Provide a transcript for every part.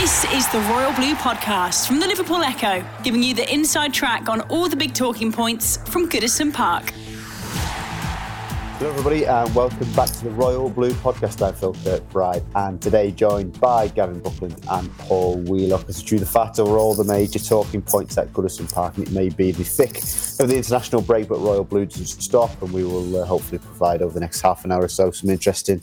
This is the Royal Blue Podcast from the Liverpool Echo, giving you the inside track on all the big talking points from Goodison Park. Hello, everybody, and welcome back to the Royal Blue Podcast. I'm Phil Kirkbride, and today joined by Gavin Buckland and Paul Wheelock as chew the fat over all the major talking points at Goodison Park. And it may be the thick of the international break, but Royal Blue doesn't stop, and we will uh, hopefully provide over the next half an hour or so some interesting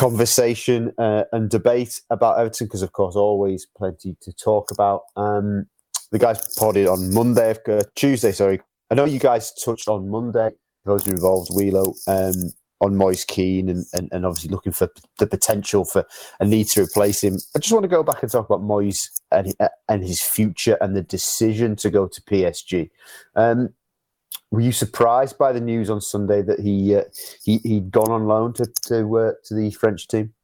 conversation uh, and debate about Everton, because of course, always plenty to talk about. Um, the guys reported on Monday, uh, Tuesday, sorry. I know you guys touched on Monday those involved, Wheelo, um, on Moise Kean and, and, and, obviously looking for the potential for a need to replace him. I just want to go back and talk about Moise and, and his future and the decision to go to PSG. Um, were you surprised by the news on Sunday that he uh, he he'd gone on loan to to uh, to the French team?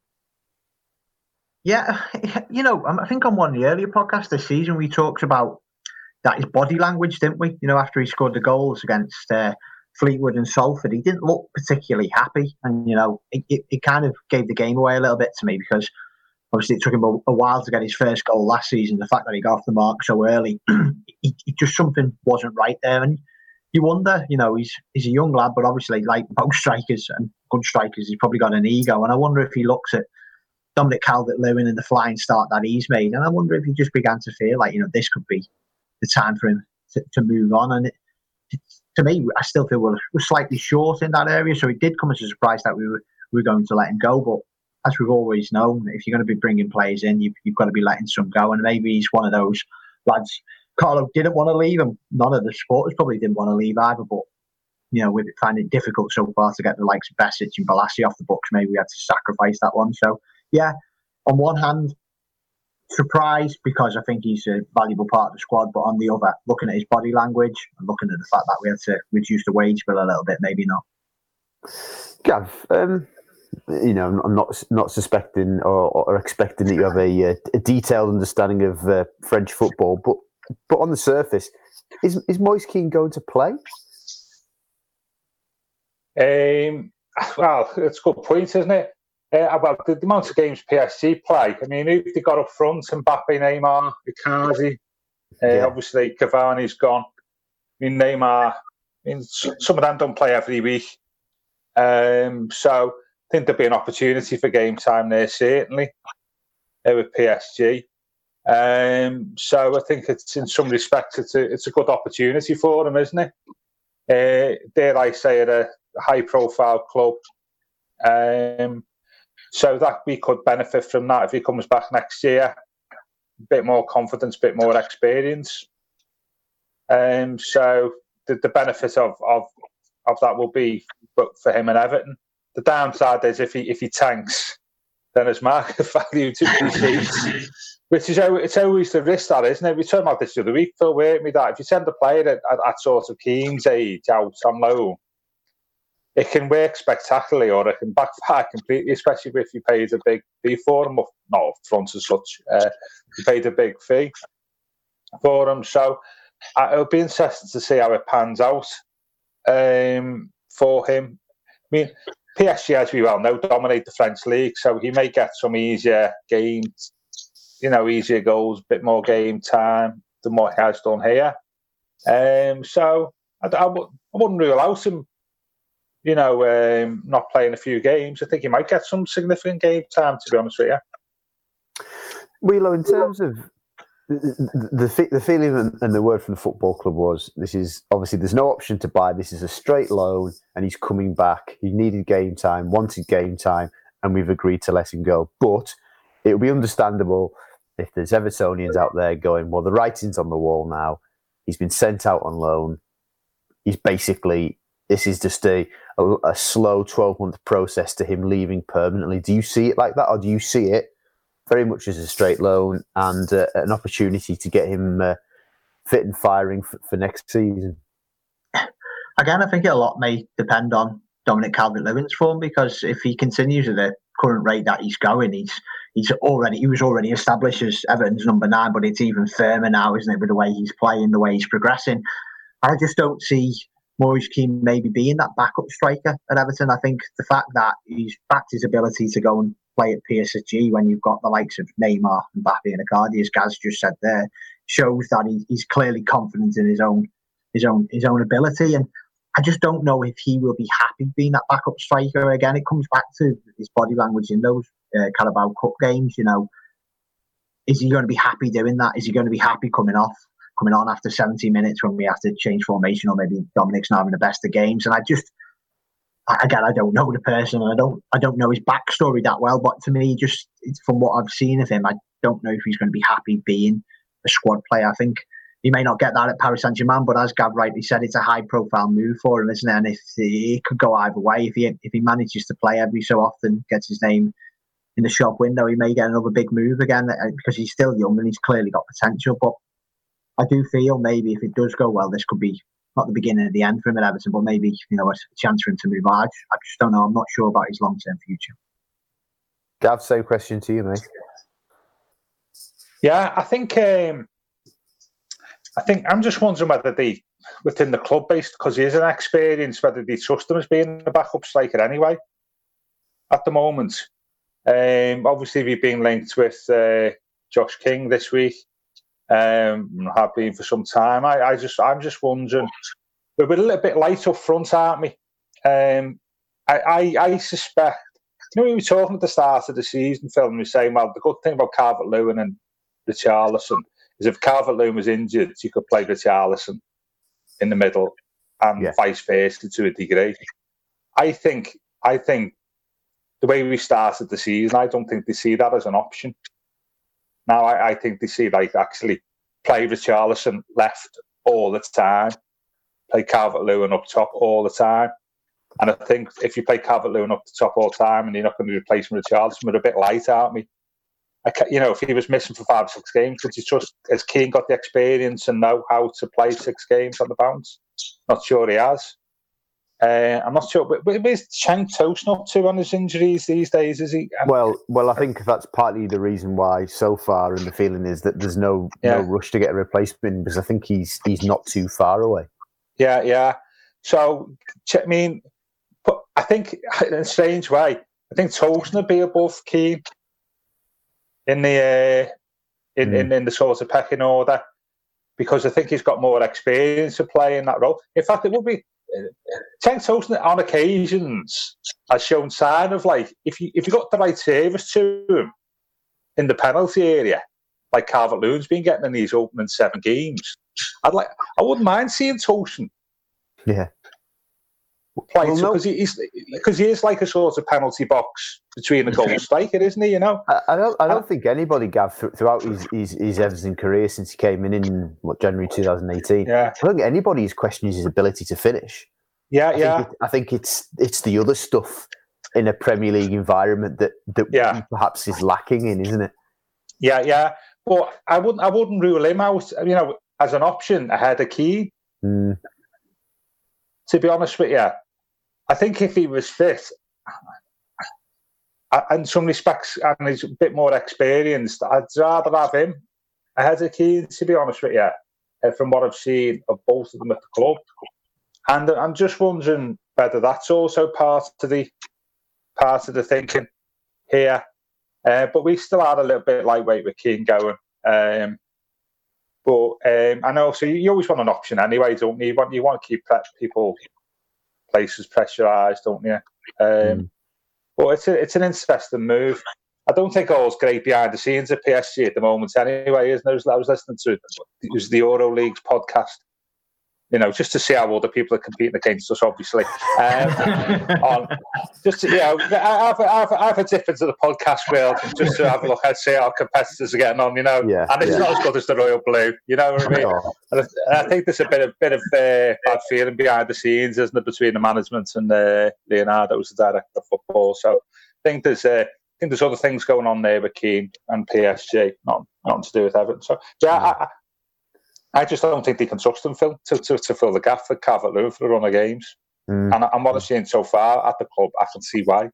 Yeah, you know, I think on one of the earlier podcasts this season we talked about that his body language, didn't we? You know, after he scored the goals against uh, Fleetwood and Salford, he didn't look particularly happy. And, you know, it, it, it, kind of gave the game away a little bit to me because obviously it took him a, a while to get his first goal last season. The fact that he got off the mark so early, just something wasn't right there. And you wonder, you know, he's he's a young lad, but obviously, like most strikers and good strikers, he's probably got an ego. And I wonder if he looks at Dominic Calvert Lewin and the flying start that he's made. And I wonder if he just began to feel like, you know, this could be the time for him to, to move on. And it, to me, I still feel we're, we're slightly short in that area. So it did come as a surprise that we were, we were going to let him go. But as we've always known, if you're going to be bringing players in, you've, you've got to be letting some go. And maybe he's one of those lads. Carlo didn't want to leave him. None of the supporters probably didn't want to leave either. But, you know, we've it difficult so far to get the likes of Besic and Bolasie off the books. Maybe we had to sacrifice that one. So, yeah, on one hand, surprised because I think he's a valuable part of the squad. But on the other, looking at his body language and looking at the fact that we had to reduce the wage bill a little bit, maybe not. Gav, um, you know, I'm not not suspecting or, or expecting that you have a, a detailed understanding of uh, French football, but but on the surface, is is Moise Kean going to play? Um, well, it's a good point, isn't it? Uh, about the, the, amount of games PSG play. I mean, who they got up front? Mbappe, Neymar, Icardi. Uh, yeah. Obviously, Cavani's gone. I mean, Neymar. I mean, some of them don't play every week. Um, so I think there'll be an opportunity for game time there, certainly, uh, with PSG. Um, so I think it's in some respects it's a it's a good opportunity for them, isn't it? Uh, dare I say, at a high profile club. Um, so that we could benefit from that if he comes back next year. A bit more confidence, a bit more experience. Um, so the, the benefit of, of of that will be for him and Everton. The downside is if he if he tanks, then his market value to be Which is it's always the risk that isn't it? We talked about this the other week, Phil. Wait me that if you send a player at, at, at sort of Kean's age out on loan, it can work spectacularly or it can backfire completely, especially if you paid a big fee for them, not up front as such. Uh, you paid a big fee for them. So uh, it'll be interesting to see how it pans out um, for him. I mean, PSG, as we well know, dominate the French league, so he may get some easier games, you know, easier goals, bit more game time than what he has done here. Um, so I wouldn't rule out him you know, um, not playing a few games, I think he might get some significant game time. To be honest with you, Wheelo, in terms of the, the, the feeling and the word from the football club was this is obviously there's no option to buy. This is a straight loan, and he's coming back. He needed game time, wanted game time, and we've agreed to let him go. But it would be understandable if there's Evertonians out there going, well, the writing's on the wall now. He's been sent out on loan. He's basically this is just a, a, a slow 12 month process to him leaving permanently. Do you see it like that, or do you see it very much as a straight loan and uh, an opportunity to get him uh, fit and firing for, for next season? Again, I think a lot may depend on Dominic Calvert-Lewin's form because if he continues at the current rate that he's going, he's he's already he was already established as Everton's number nine, but it's even firmer now, isn't it, with the way he's playing, the way he's progressing. I just don't see Moise Kean maybe being that backup striker at Everton. I think the fact that he's backed his ability to go and play at PSG when you've got the likes of Neymar and Mbappe and Icardi, as Gaz just said there, shows that he, he's clearly confident in his own his own his own ability. And I just don't know if he will be happy being that backup striker again. It comes back to his body language in those uh, Carabao Cup games. You know, is he going to be happy doing that? Is he going to be happy coming off, coming on after 70 minutes when we have to change formation, or maybe Dominic's not having the best of games? And I just, again, I don't know the person, and I don't, I don't know his backstory that well. But to me, just from what I've seen of him, I don't know if he's going to be happy being a squad player. I think he may not get that at Paris Saint Germain, but as Gav rightly said, it's a high profile move for him, isn't it? And if it could go either way, if he if he manages to play every so often, gets his name in the shop window, he may get another big move again uh, because he's still young and he's clearly got potential. But I do feel maybe if it does go well, this could be not the beginning of the end for him at Everton, but maybe you know a chance for him to move on. I just don't know. I'm not sure about his long term future. Gav, same question to you, mate. Yeah, I think um, I think I'm just wondering whether they, within the club base, because he is an experience, whether they trust him as being a backup striker anyway. At the moment, um, obviously we've been linked with uh, Josh King this week. Um, have been for some time. I, I just, I'm just wondering. We're a little bit light up front, aren't we? Um, I, I, I suspect. You know, we were talking at the start of the season, Phil, and we were saying, well, the good thing about Calvert Lewin and Richarlison is if Calvert Lewin was injured, you could play Richarlison in the middle and yeah. vice versa to a degree. I think I think the way we started the season, I don't think they see that as an option. Now I, I think they see like actually play Richarlison left all the time, play Calvert Lewin up top all the time. And I think if you play Calvert Lewin up the top all the time and you're not going to replace him with Richarlison, we're a bit light, aren't we? you know, if he was missing for five six games, would you trust has Kean got the experience and know how to play six games on the bounce? Not sure he has. Uh, I'm not sure, but, but is Cenk Tosun up to on his injuries these days? Is he? Well, well, I think that's partly the reason why so far, and the feeling is that there's no yeah. no rush to get a replacement because I think he's he's not too far away. Yeah, yeah. So I mean, but I think in a strange way, I think Tosun would be above Kean in the uh, in, mm. in in the sort of pecking order because I think he's got more experience of playing that role. In fact, it would be Cenk Tosun on occasions has shown sign of like if you if you got the right service to him in the penalty area, like Calvert Lewin's been getting in these opening seven games. I'd like I wouldn't mind seeing Tosun. Yeah play because well, no. he's because he is like a sort of penalty box between the goal striker, isn't he? You know, I, I don't I don't think anybody Gav throughout his, his his Everton career since he came in in what January 2018. Yeah, I don't think anybody's questioned his ability to finish. Yeah, I yeah. Think it, I think it's it's the other stuff in a Premier League environment that that yeah. perhaps is lacking in, isn't it? Yeah, yeah. But I wouldn't I wouldn't rule him out. You know, as an option ahead of Key. Mm. To be honest with you, I think if he was fit, in some respects, and he's a bit more experienced, I'd rather have him ahead of Kean, to be honest with you, uh, from what I've seen of both of them at the club. And I'm just wondering whether that's also part of the part of the thinking here. Uh, but we still are a little bit lightweight with Kean going. Um, but um, I know, so you always want an option anyway, don't you? You want, you want to keep people places pressurised, don't you? Um, mm. But it's a, it's an interesting move. I don't think all's great behind the scenes at PSG at the moment anyway, isn't there? I was listening to it was the Euro Leagues podcast you know, just to see how other people are competing against us, obviously. Um, on, just to, you know, I've, I've, I've a dip into the podcast world and just to have a look and see how our competitors are getting on, you know. Yeah, and it's yeah. not as good as the Royal Blue, you know what I mean? And I, I, think there's a bit of bit of uh, bad feeling behind the scenes, isn't it, between the management and uh, Leonardo, who's the director of football. So I think there's uh, I think there's other things going on there with Kean and PSG, not not to do with Everton. So yeah, I, I just don't think they can trust him, Phil, to, to, to fill the gap for Calvert Lewin for the run of games. Mm. And, and what I've seen so far at the club, I can see why.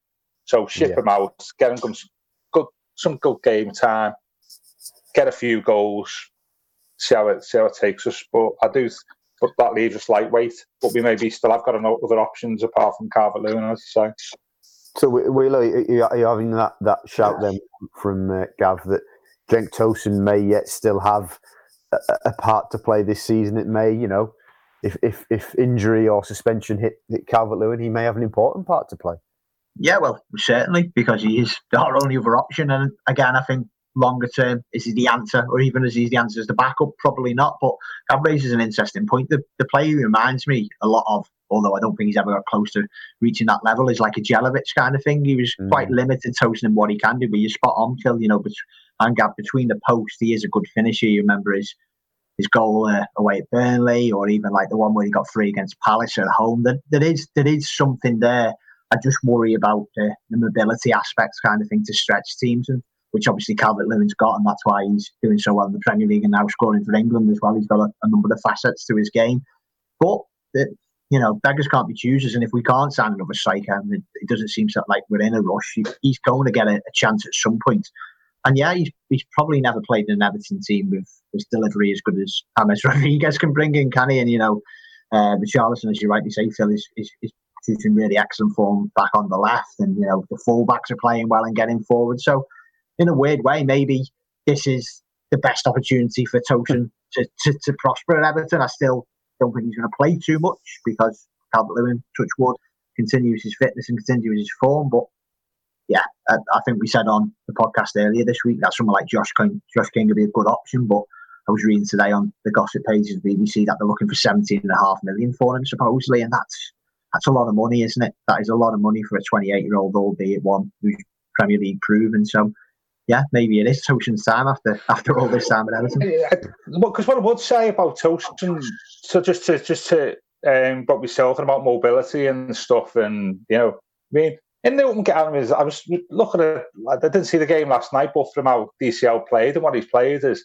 So ship yeah. him out, get him some good, some good game time, get a few goals, see how it see how it takes us. But I do, but that leaves us lightweight. But we maybe still have got other options apart from Calvert Lewin, as you say. So, Wheeler, are you having that, that shout then from uh, Gav that Cenk Tosun may yet still have a, part to play this season? It may, you know, if if, if injury or suspension hit, hit Calvert Lewin, he may have an important part to play. Yeah, well, certainly, because he is our only other option. And again, I think longer term, is he the answer, or even as he's the answer as the backup? Probably not. But that raises an interesting point. The, the player reminds me a lot of, although I don't think he's ever got close to reaching that level, is like a Jelavic kind of thing. He was mm. quite limited, Tosun, in what he can do, but you're spot on, Phil. You know, but, gap between the posts, he is a good finisher. You remember his his goal uh, away at Burnley, or even like the one where he got free against Palace at home. There, there is there is something there. I just worry about uh, the mobility aspects, kind of thing, to stretch teams and which obviously Calvert Lewin's got, and that's why he's doing so well in the Premier League and now scoring for England as well. He's got a, a number of facets to his game. But, you know, beggars can't be choosers, and if we can't sign another striker, and it, it doesn't seem like we're in a rush, he's going to get a, a chance at some point. And yeah, he's, he's probably never played in an Everton team with his delivery as good as James Rodriguez can bring in, can he? And, you know, uh, Richarlison, as you rightly say, Phil, is, is, is shooting really excellent form back on the left. And, you know, the fullbacks are playing well and getting forward. So, in a weird way, maybe this is the best opportunity for Tosun to, to, to prosper at Everton. I still don't think he's going to play too much because Calvert Lewin, touch wood, continues his fitness and continues his form. But yeah, I, I, think we said on the podcast earlier this week that someone like Josh King, Josh King would be a good option. But I was reading today on the gossip pages of BBC that they're looking for 17 and a half million for him, supposedly. And that's that's a lot of money, isn't it? That is a lot of money for a 28 year old, albeit one who's Premier League proven. So yeah, maybe it is Tosun's time after after all this time at Everton. Because what I would say about Tosun, so just to just to um, what we talking about mobility and stuff, and you know, I mean, in the open game, is I was looking at, I didn't see the game last night, but from how DCL played and what he's played is,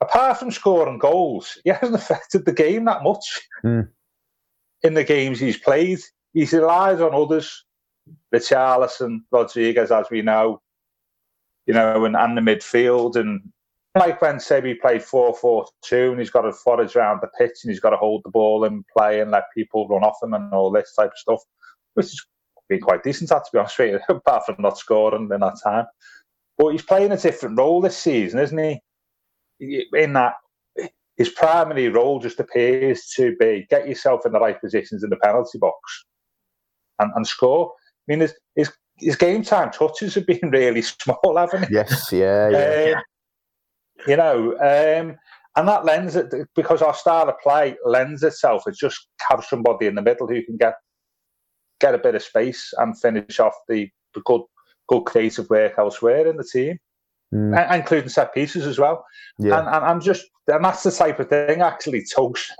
apart from scoring goals, he hasn't affected the game that much. Mm. In the games he's played, he's relied on others, Richarlison, Rodriguez, as we know, you know, and, and the midfield. And like when Sebi played 4 4 2 and he's got to forage around the pitch and he's got to hold the ball and play and let people run off him and all this type of stuff, which has been quite decent at, to be honest with you, apart from not scoring in that time. But he's playing a different role this season, isn't he? In that his primary role just appears to be get yourself in the right positions in the penalty box and, and score. I mean, his, his his game time touches have been really small, haven't he? Yes, yeah, yeah. Um, you know, um, and that lends it because our style of play lends itself. It just have somebody in the middle who can get get a bit of space and finish off the, the good good creative work elsewhere in the team, mm. including set pieces as well. Yeah. And, and I'm just and that's the type of thing actually Toast.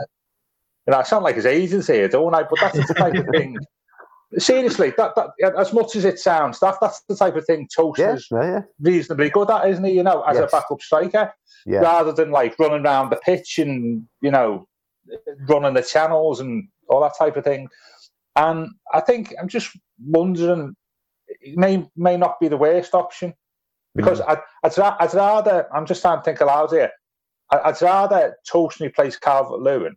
You know, I sound like his agent here, don't I? But that's the type of thing seriously, that, that as much as it sounds, that that's the type of thing Toast yeah, is yeah, yeah. reasonably good at, isn't he? You know, as yes. a backup striker, rather than like running around the pitch and you know running the channels and all that type of thing. And I think I'm just wondering, it may may not be the worst option because mm. I'd, I'd, I'd rather I'm just trying to think aloud here. I'd rather Toast plays Calvert Lewin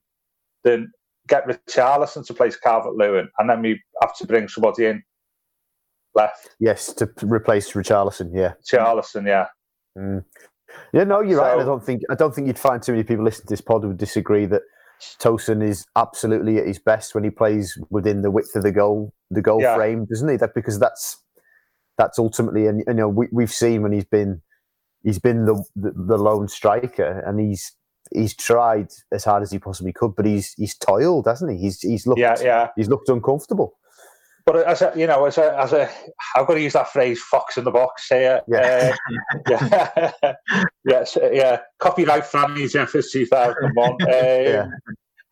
than get Richarlison to place Calvert Lewin, and then we have to bring somebody in left. Yes, to replace Richarlison. Yeah, Richarlison. Yeah. Mm. Yeah, no, you're so, right. I don't think I don't think you'd find too many people listening to this pod who would disagree that Tosun is absolutely at his best when he plays within the width of the goal, the goal yeah. frame, doesn't he? That because that's that's ultimately, and you know, we, we've seen when he's been he's been the, the, the lone striker, and he's he's tried as hard as he possibly could, but he's he's toiled, hasn't he? He's he's looked yeah, yeah. he's looked uncomfortable. But as a you know, as a as a I've got to use that phrase "fox in the box" here. Yeah, uh, yeah, yes, yeah. Copyright two thousand one. Um, yeah.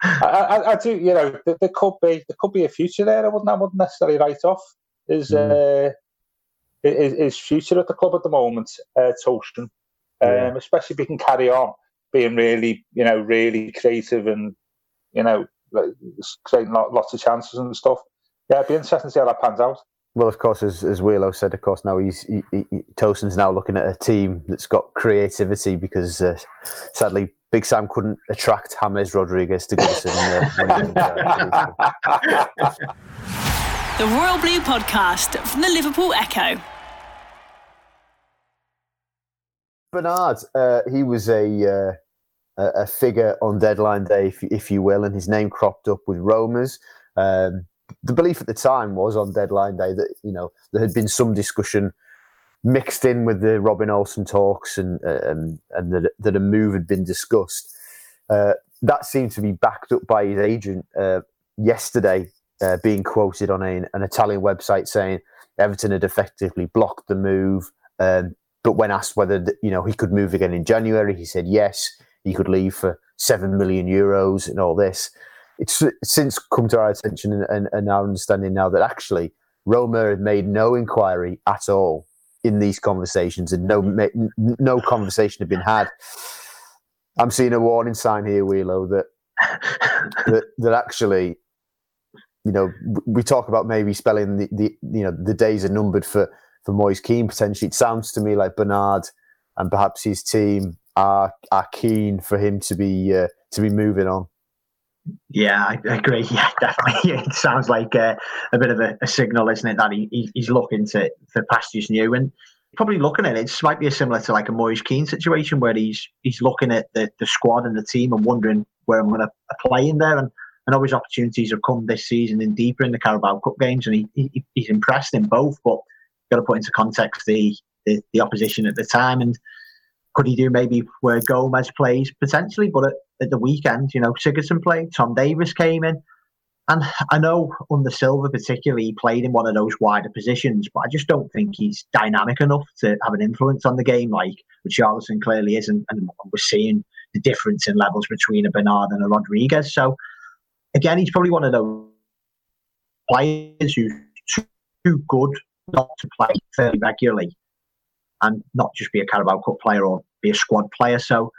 I, I, I, do, you know, there, there, could be there could be a future there. I wouldn't I wouldn't necessarily write off his mm. uh, his, his, future at the club at the moment, uh, Tosun. Um, yeah. Especially if he can carry on being really, you know, really creative and, you know, creating lots of chances and stuff. Yeah, it'd be interesting to see how that pans out. Well, of course, as as Wheelo said, of course, now he's he, he, Tosun's now looking at a team that's got creativity because uh, sadly Big Sam couldn't attract James Rodriguez to Goodison. Uh, the Royal Blue podcast from the Liverpool Echo. Bernard, uh, he was a uh, a figure on deadline day, if, if, you will, and his name cropped up with Roma's. Um, the belief at the time was on deadline day that you know there had been some discussion mixed in with the Robin Olsen talks and uh, and, and that, that a move had been discussed. Uh, that seemed to be backed up by his agent uh, yesterday, uh, being quoted on a, an Italian website saying Everton had effectively blocked the move. Um, but when asked whether you know he could move again in January, he said yes, he could leave for seven million euros and all this. It's since come to our attention and, and, and our understanding now that actually Roma had made no inquiry at all in these conversations, and no no conversation had been had. I'm seeing a warning sign here, Wheelo, that that that actually, you know, we talk about maybe spelling the, the you know the days are numbered for for Moise Kean potentially. It sounds to me like Bernard and perhaps his team are are keen for him to be uh, to be moving on. Yeah, I agree. Yeah, definitely. It sounds like uh, a bit of a, a, signal, isn't it, that he, he's looking to for pastures new and probably looking at it. It might be a similar to like a Moise Kean situation where he's he's looking at the, the squad and the team and wondering where I'm going to play in there. And know his opportunities have come this season in deeper in the Carabao Cup games, and he, he he's impressed in both. But got to put into context the, the the opposition at the time and could he do maybe where Gomez plays potentially? But at, at the weekend, you know, Sigurdsson played, Tom Davies came in. And I know under Silva particularly, he played in one of those wider positions, but I just don't think he's dynamic enough to have an influence on the game like Richarlison clearly isn't. And we're seeing the difference in levels between a Bernard and a Rodriguez. So again, he's probably one of those players who's too good not to play fairly regularly and not just be a Carabao Cup player or be a squad player. So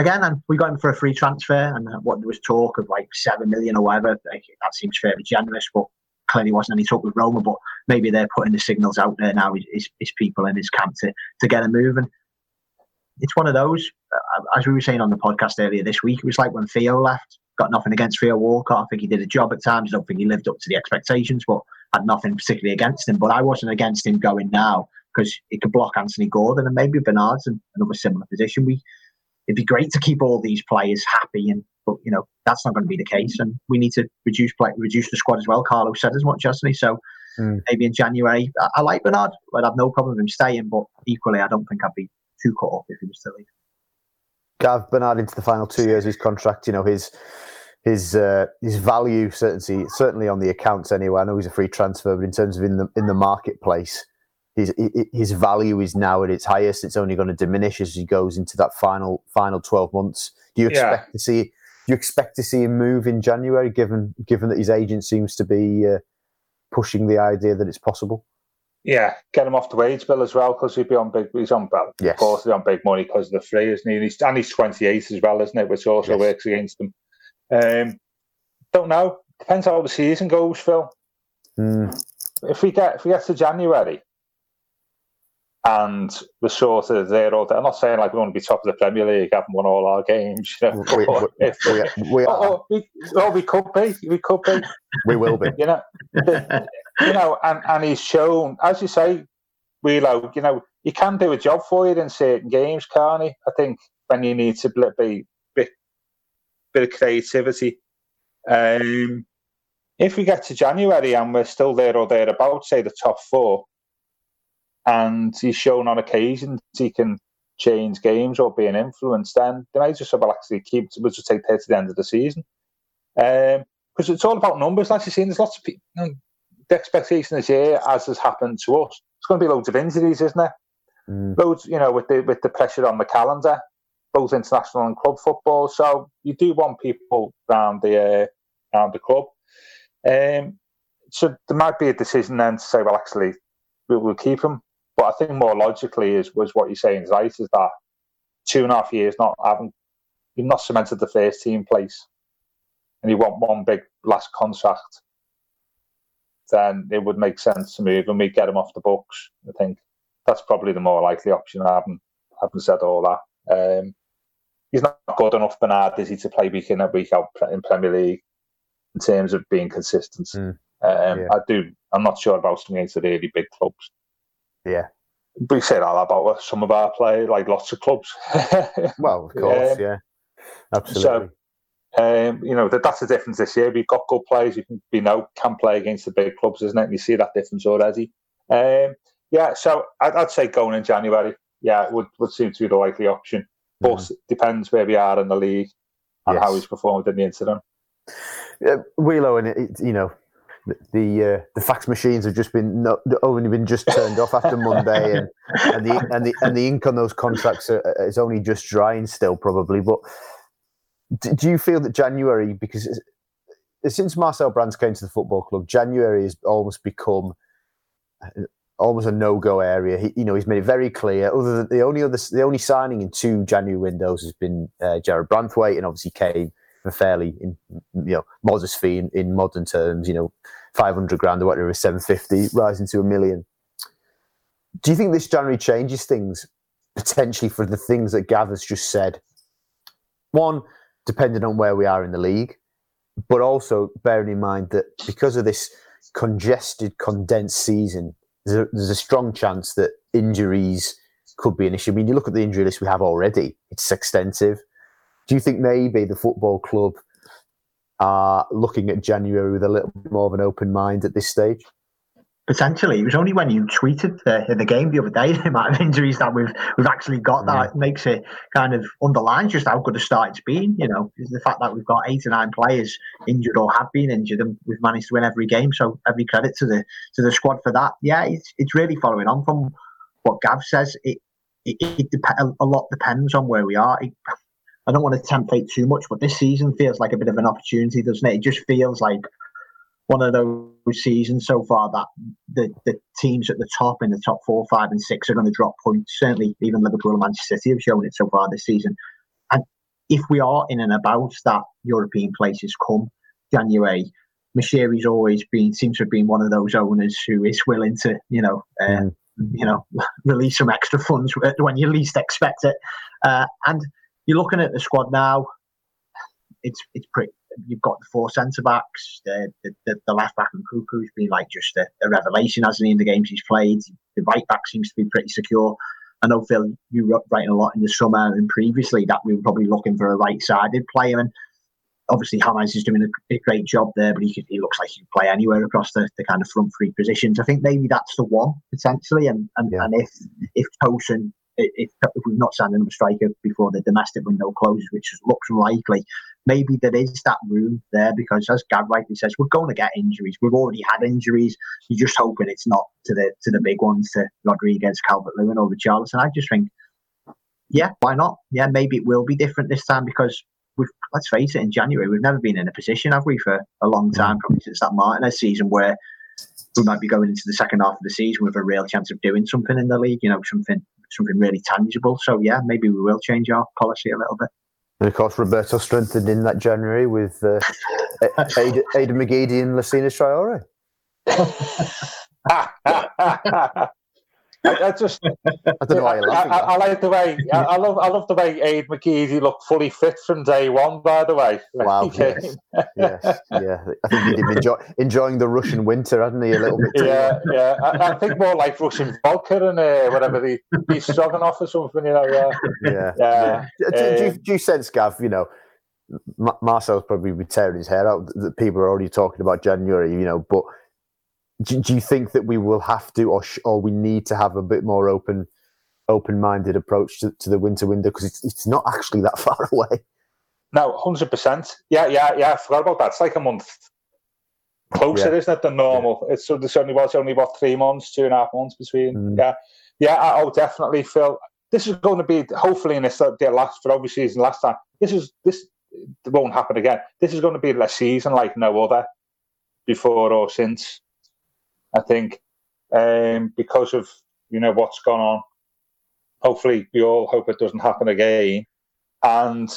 again, and we got him for a free transfer, and what there was talk of like seven million or whatever. That seems fairly generous, but clearly wasn't any talk with Roma. But maybe they're putting the signals out there now. His, his people in his camp to to get him moving. It's one of those, uh, as we were saying on the podcast earlier this week. It was like when Theo left. Got nothing against Theo Walcott. I think he did a job at times. I don't think he lived up to the expectations, but had nothing particularly against him. But I wasn't against him going now because it could block Anthony Gordon and maybe Bernard's in another similar position. We it'd be great to keep all these players happy, and but you know that's not going to be the case, and we need to reduce play, reduce the squad as well. Carlo said as much, hasn't he? So mm. maybe in January, I, I like Bernard. I'd have no problem with him staying, but equally, I don't think I'd be too cut off if he was to leave. Gav Bernard into the final two years of his contract. You know his his uh, his value certainly certainly on the accounts anyway. I know he's a free transfer, but in terms of in the in the marketplace, his his value is now at its highest. It's only going to diminish as he goes into that final final twelve months. Do you expect yeah. to see? Do you expect to see him move in January, given given that his agent seems to be uh, pushing the idea that it's possible? Yeah, get him off the wage bill as well because he'd be on big. He's on well, yes. of course he's on big money because of the free, isn't he? And he's, and he's twenty eight as well, isn't it? Which also yes. works against him. Um, don't know. Depends how the season goes, Phil. Mm. If we get if we get to January and we're sort of there all day. I'm not saying like we want to be top of the Premier League, haven't won all our games. You know, we, we, if, we, we, are. Oh, we, oh, we could be. We could be. we will be. You know, you know, and, and he's shown, as you say, Wheelo, you know, he can do a job for you in certain games, can't he? I think when you need to be bit, bit of creativity. Um, if we get to January and we're still there or thereabouts, say the top four, and he's shown on occasions he can change games or be an influence, then they might just say, well, actually keep, we'll just take that to the end of the season. Because um, it's all about numbers, like you've seen, there's lots of people, you know, the expectation this year, as has happened to us, it's going to be loads of injuries, isn't it? Mm. Loads, you know, with the with the pressure on the calendar, both international and club football. So you do want people around the uh, around the club. Um, so there might be a decision then to say, well, actually, we'll, we'll keep him but I think more logically is was what you're saying is right is that two and a half years not having you've not cemented the first team place and you want one big last contract, then it would make sense to move and we get him off the books. I think that's probably the more likely option. I haven't haven't said all that. Um, he's not good enough, Bernard, is he, to play week in and week out in Premier League in terms of being consistent. Mm, um, yeah. I do I'm not sure about some against the really big clubs. Yeah. We say that about some of our players, like lots of clubs. well, of course, um, yeah. Absolutely. So, um, you know, that, that's the difference this year. We've got good players who can, you know, can play against the big clubs, isn't it? And you see that difference already. Um, yeah, so I'd, I'd, say going in January, yeah, would, would seem to be the likely option. But mm. depends where we are in the league and yes. how he's performed in the incident. Yeah, Wheelo, and it, you know, the uh, the fax machines have just been no, only been just turned off after Monday, and, and the and the and the ink on those contracts are, is only just drying still, probably. But do you feel that January, because since Marcel Brands came to the football club, January has almost become uh, almost a no-go area. He, you know, he's made it very clear. Other than the only other, the only signing in two January windows has been uh, Jarrad Branthwaite, and obviously came for fairly in you know modest fee in, in modern terms. You know, five hundred grand or whatever, seven fifty, rising to a million. Do you think this January changes things potentially for the things that Gav has just said? One, depending on where we are in the league, but also bearing in mind that because of this congested, condensed season, there's a, there's a strong chance that injuries could be an issue. I mean, you look at the injury list we have already; it's extensive. Do you think maybe the football club are looking at January with a little bit more of an open mind at this stage? Potentially, it was only when you tweeted the, the game the other day the amount of injuries that we've we've actually got that yeah. makes it kind of underlines just how good a start it's been. You know, is the fact that we've got eight or nine players injured or have been injured, and we've managed to win every game. So every credit to the to the squad for that. Yeah, it's it's really following on from what Gav says. It it, it dep- a lot depends on where we are. It, I don't want to tempt fate too much, but this season feels like a bit of an opportunity, doesn't it? It just feels like one of those seasons so far that the, the teams at the top in the top four, five, and six are going to drop points. Certainly, even Liverpool and Manchester City have shown it so far this season. And if we are in and about that European places come January, Moshiri's always been seems to have been one of those owners who is willing to, you know, uh, mm. you know, release some extra funds when you least expect it. Uh, and you're looking at the squad now. It's it's pretty. You've got the four centre backs. The, the, the left back and Nkounkou's been like just a, a, revelation, hasn't he? In the games he's played, the right back seems to be pretty secure. I know Phil, you were writing a lot in the summer and previously that we were probably looking for a right-sided player, and obviously James is doing a, a, great job there, but he, could, he looks like he can play anywhere across the, the kind of front three positions. I think maybe that's the one potentially, and and, yeah. and if if Tosun if, if we've not signed another striker before the domestic window closes, which looks likely, maybe there is that room there because, as Gav rightly says, we're going to get injuries. We've already had injuries. You're just hoping it's not to the to the big ones, to Rodriguez, Calvert Lewin, or Richarlison. I just think, yeah, why not? Yeah, maybe it will be different this time because we've let's face it, in January we've never been in a position, have we, for a long time, probably since that Martinez season where we might be going into the second half of the season with a real chance of doing something in the league, you know, something something really tangible. So yeah, maybe we will change our policy a little bit. And of course, Roberto strengthened in that January with uh, Aiden, Aiden McGeady and Lacina Traore. I, I, just, I don't know why you're laughing. I, I, I like the way I, I, love. I love the way Aid McGeady looked fully fit from day one. By the way, wow, yes. yes, yeah. I think he did enjoy enjoying the Russian winter, hadn't he? A little bit. Too. Yeah, yeah. I, think more like Russian vodka and uh, whatever the beef off or something. You know, yeah, yeah. yeah. yeah. Do, do, you, do you sense, Gav? You know, Marcel's probably be tearing his hair out. That people are already talking about January. You know, but do, do you think that we will have to, or sh- or we need to have a bit more open, open-minded approach to, to the winter window because it's it's not actually that far away. No, hundred percent. Yeah, yeah, yeah. I forgot about that. It's like a month closer, yeah. isn't it, than normal? Yeah. It's so there's only was only about three months, two and a half months between. Mm. Yeah, yeah. I, will definitely feel this is going to be hopefully in this the last for obviously season last time. This is this won't happen again. This is going to be a season like no other before or since. I think, um, because of you know what's gone on. Hopefully, we all hope it doesn't happen again. And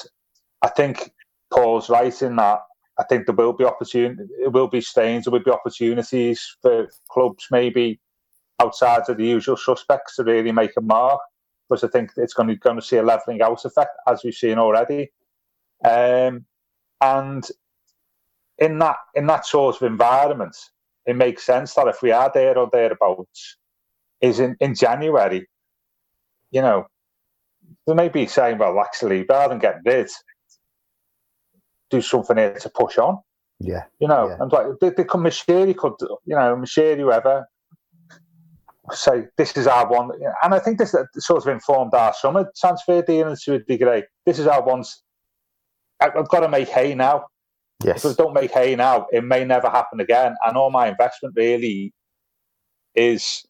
I think Paul's right in that. I think there will be opportunity. It will be stains. There will be opportunities for clubs, maybe outside of the usual suspects, to really make a mark. Because I think it's going to going to see a leveling out effect, as we've seen already. Um, and in that in that sort of environment, it makes sense that if we are there or thereabouts, is in, in January, you know, they may be saying, well, actually, rather than getting rid, do something here to push on. Yeah. You know, yeah. and like they, they come Moshiri could, you know, Moshiri, whoever, say this is our one. And I think this sort of informed our summer transfer dealings to a degree. This is our ones. I've got to make hay now. Yes. If I don't make hay now, it may never happen again. And all my investment really is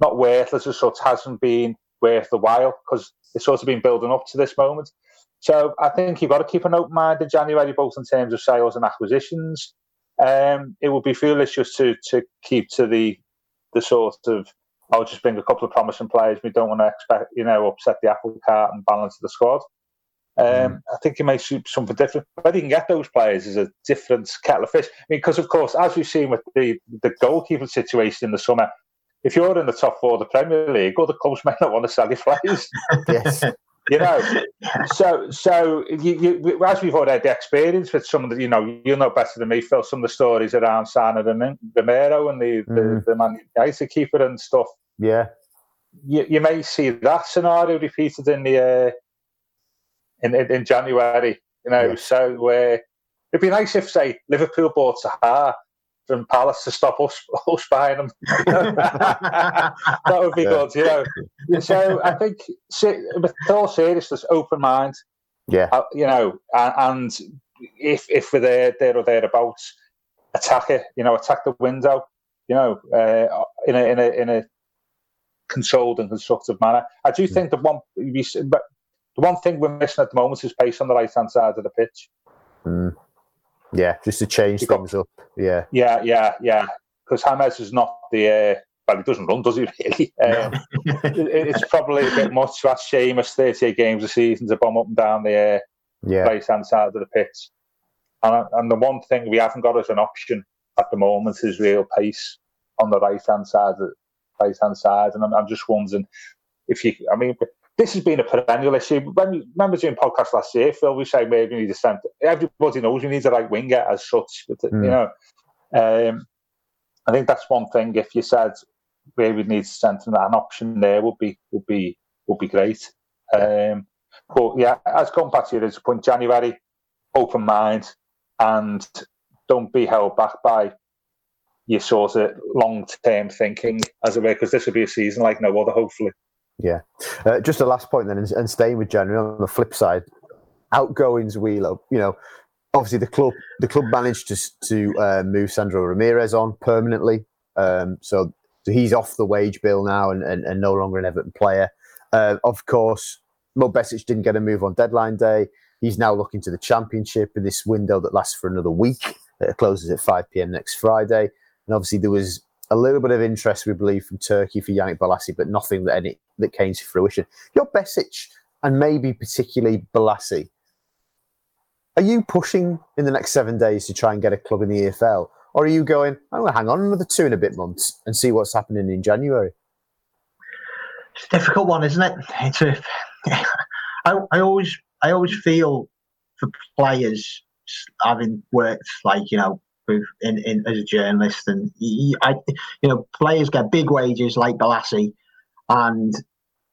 not worthless as such, hasn't been worth the while because it's sort of been building up to this moment. So I think you've got to keep an open mind in January, both in terms of sales and acquisitions. Um, it would be foolish just to to keep to the the sort of I'll just bring a couple of promising players. We don't want to expect you know upset the apple cart and balance the squad. Um. I think you may suit something different. Whether you can get those players is a different kettle of fish. I mean, because of course, as we've seen with the the goalkeeper situation in the summer, if you're in the top four of the Premier League, other clubs may not want to sell your players. yes you know. so, so you, you, as we've already had the experience with some of the, you know, you'll know better than me, Phil, some of the stories around Sana and Romero and the, mm. the, the Man United keeper and stuff. Yeah. You, you may see that scenario repeated in the uh, in, in, in January, you know. Yeah. So uh, it'd be nice if, say, Liverpool bought Zaha from Palace to stop us, us buying them. that would be yeah. good, you know. So I think, with all seriousness, open mind. Yeah. Uh, you know, and, and, if if we're there, there or thereabouts, attack it. You know, attack the window. You know, uh, in a in a in a controlled and constructive manner. I do mm. think the one the one thing we're missing at the moment is pace on the right hand side of the pitch. Mm. Yeah, just to change you things got, up. Yeah. Yeah, yeah, yeah. Because James is not the. Uh, well, he doesn't run, does he? Really? Um, it, it's probably a bit much to ask Seamus 38 games a season to bomb up and down the uh, yeah. right hand side of the pitch. And, and the one thing we haven't got as an option at the moment is real pace on the right hand side, right hand side. And I'm, I'm just wondering if you. I mean, this has been a perennial issue. When we remember doing podcast last year, Phil, we say maybe we need a centre. Everybody knows we need a right winger as such. But, mm. You know, um, I think that's one thing. If you said where we need centre, an option there would be would be would be great. Um, but yeah, as going back to your point, January, open mind, and don't be held back by your sort of long term thinking, as it were, because this will be a season like no other, hopefully. Yeah. Uh, just a last point then, and, and staying with January on the flip side, outgoings Wheeler, you know, obviously the club the club managed to to uh, move Sandro Ramirez on permanently, um, so, so he's off the wage bill now and, and, and no longer an Everton player. Uh, of course, Mo Besic didn't get a move on deadline day. He's now looking to the championship in this window that lasts for another week. It closes at 5 p.m. next Friday. And obviously, there was a little bit of interest, we believe, from Turkey for Yannick Bolasie, but nothing that any that came to fruition. Your Besic and maybe particularly Bolasie, are you pushing in the next seven days to try and get a club in the EFL, or are you going? I'm going to hang on another two and a bit months and see what's happening in January? It's a difficult one, isn't it? It's a. I, I always I always feel for players having worked like you know in, in as a journalist, and he, I, you know, players get big wages like Bolasie, and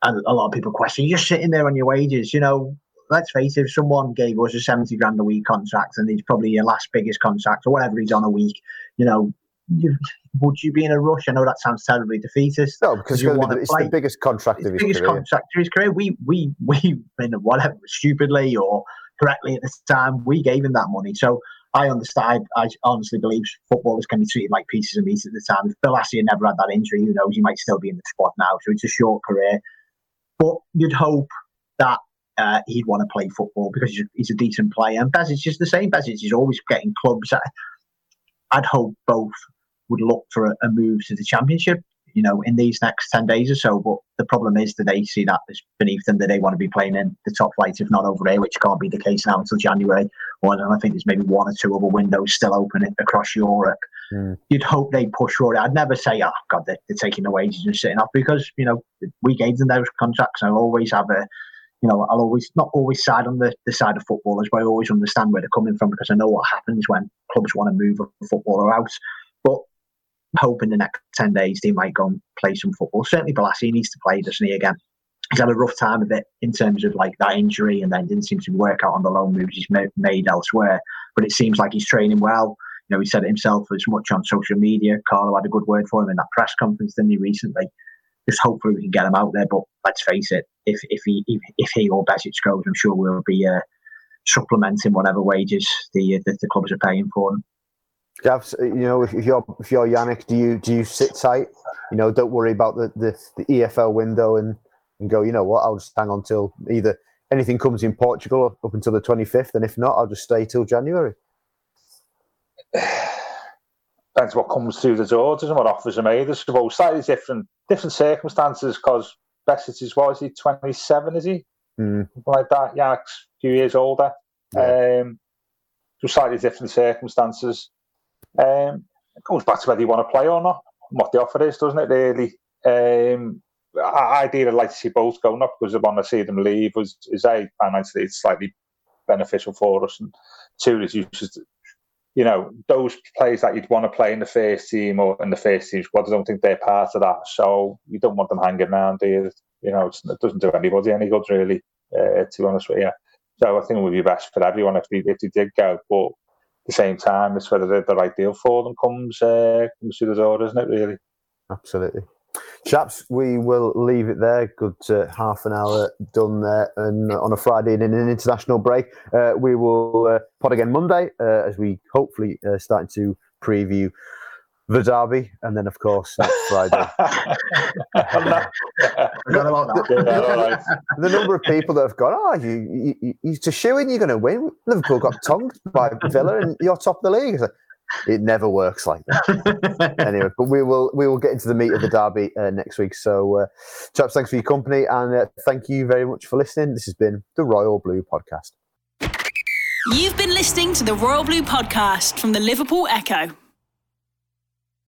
and a lot of people question you're sitting there on your wages. You know, let's face it, if someone gave us a seventy grand a week contract, and he's probably your last biggest contract or whatever he's on a week, you know. You, would you be in a rush? I know that sounds terribly defeatist. No, because you want it's the biggest contract it's of his biggest career. contract of his career. We we we in whatever stupidly or correctly at the time we gave him that money. So I understand. I honestly believe footballers can be treated like pieces of meat at the time. If Bolasie had never had that injury, who knows? He might still be in the squad now. So it's a short career. But you'd hope that uh, he'd want to play football because he's a, he's a decent player. And Besic is the same. Besic is always getting clubs. I'd hope both would look for a, a move to the championship you know, in these next 10 days or so. But the problem is that they see that as beneath them, that they want to be playing in the top flight, if not over here, which can't be the case now until January. Or I think there's maybe one or two other windows still open across Europe. Mm. You'd hope they push Rory. I'd never say, oh, God, they're, they're taking the wages and sitting up because, you know, we gave them those contracts. I always have a, you know, I'll always not always side on the, the side of footballers, but I always understand where they're coming from because I know what happens when clubs want to move a footballer out. In the next 10 days they might go and play some football. Certainly, Bolasie needs to play, doesn't he, again? He's had a rough time of it in terms of like that injury and then didn't seem to work out on the loan moves he's made elsewhere. But it seems like he's training well. You know, he said it himself as much on social media. Carlo had a good word for him in that press conference, didn't he, recently? Just hopefully we can get him out there. But let's face it, if if he if, if he or Besic goes, I'm sure we'll be uh, supplementing whatever wages the, the, the clubs are paying for them. Gav, you know, if you're if you're Yannick, do you do you sit tight? You know, don't worry about the, the, the EFL window and, and go. You know what? I'll just hang on till either anything comes in Portugal up until the 25th, and if not, I'll just stay till January. Depends what comes through the door, doesn't what offers are made. I suppose slightly different different circumstances because Besic is what is he 27? Is he mm. like that? Yannick's a few years older. Yeah. Um, so slightly different circumstances. Um, it goes back to whether you want to play or not, what the offer is, doesn't it? Really. Um, I, ideally, I'd like to see both go, not because I want to see them leave. Was is a financially it's slightly beneficial for us, and two is you just you know those players that you'd want to play in the first team or in the first team squad. I don't think they're part of that, so you don't want them hanging around. Do you? You know, it doesn't do anybody any good, really. Uh, to be honest with you. So I think it would be best for everyone if they if they did go, but the same time, it's whether the, the right deal for them comes uh, comes through the door, isn't it? Really. Absolutely. Chaps, we will leave it there. Good uh, half an hour done there, and on a Friday and in an international break, uh, we will uh, pod again Monday uh, as we hopefully uh, starting to preview the derby, and then of course next Friday. the, the, number of people that have gone, oh, you, you, you to showing you're going to win. Liverpool got tongued by Villa, and you're top of the league. Like, it never works like that. anyway, but we will we will get into the meat of the derby uh, next week. So, uh, chaps, thanks for your company, and uh, thank you very much for listening. This has been the Royal Blue Podcast. You've been listening to the Royal Blue Podcast from the Liverpool Echo.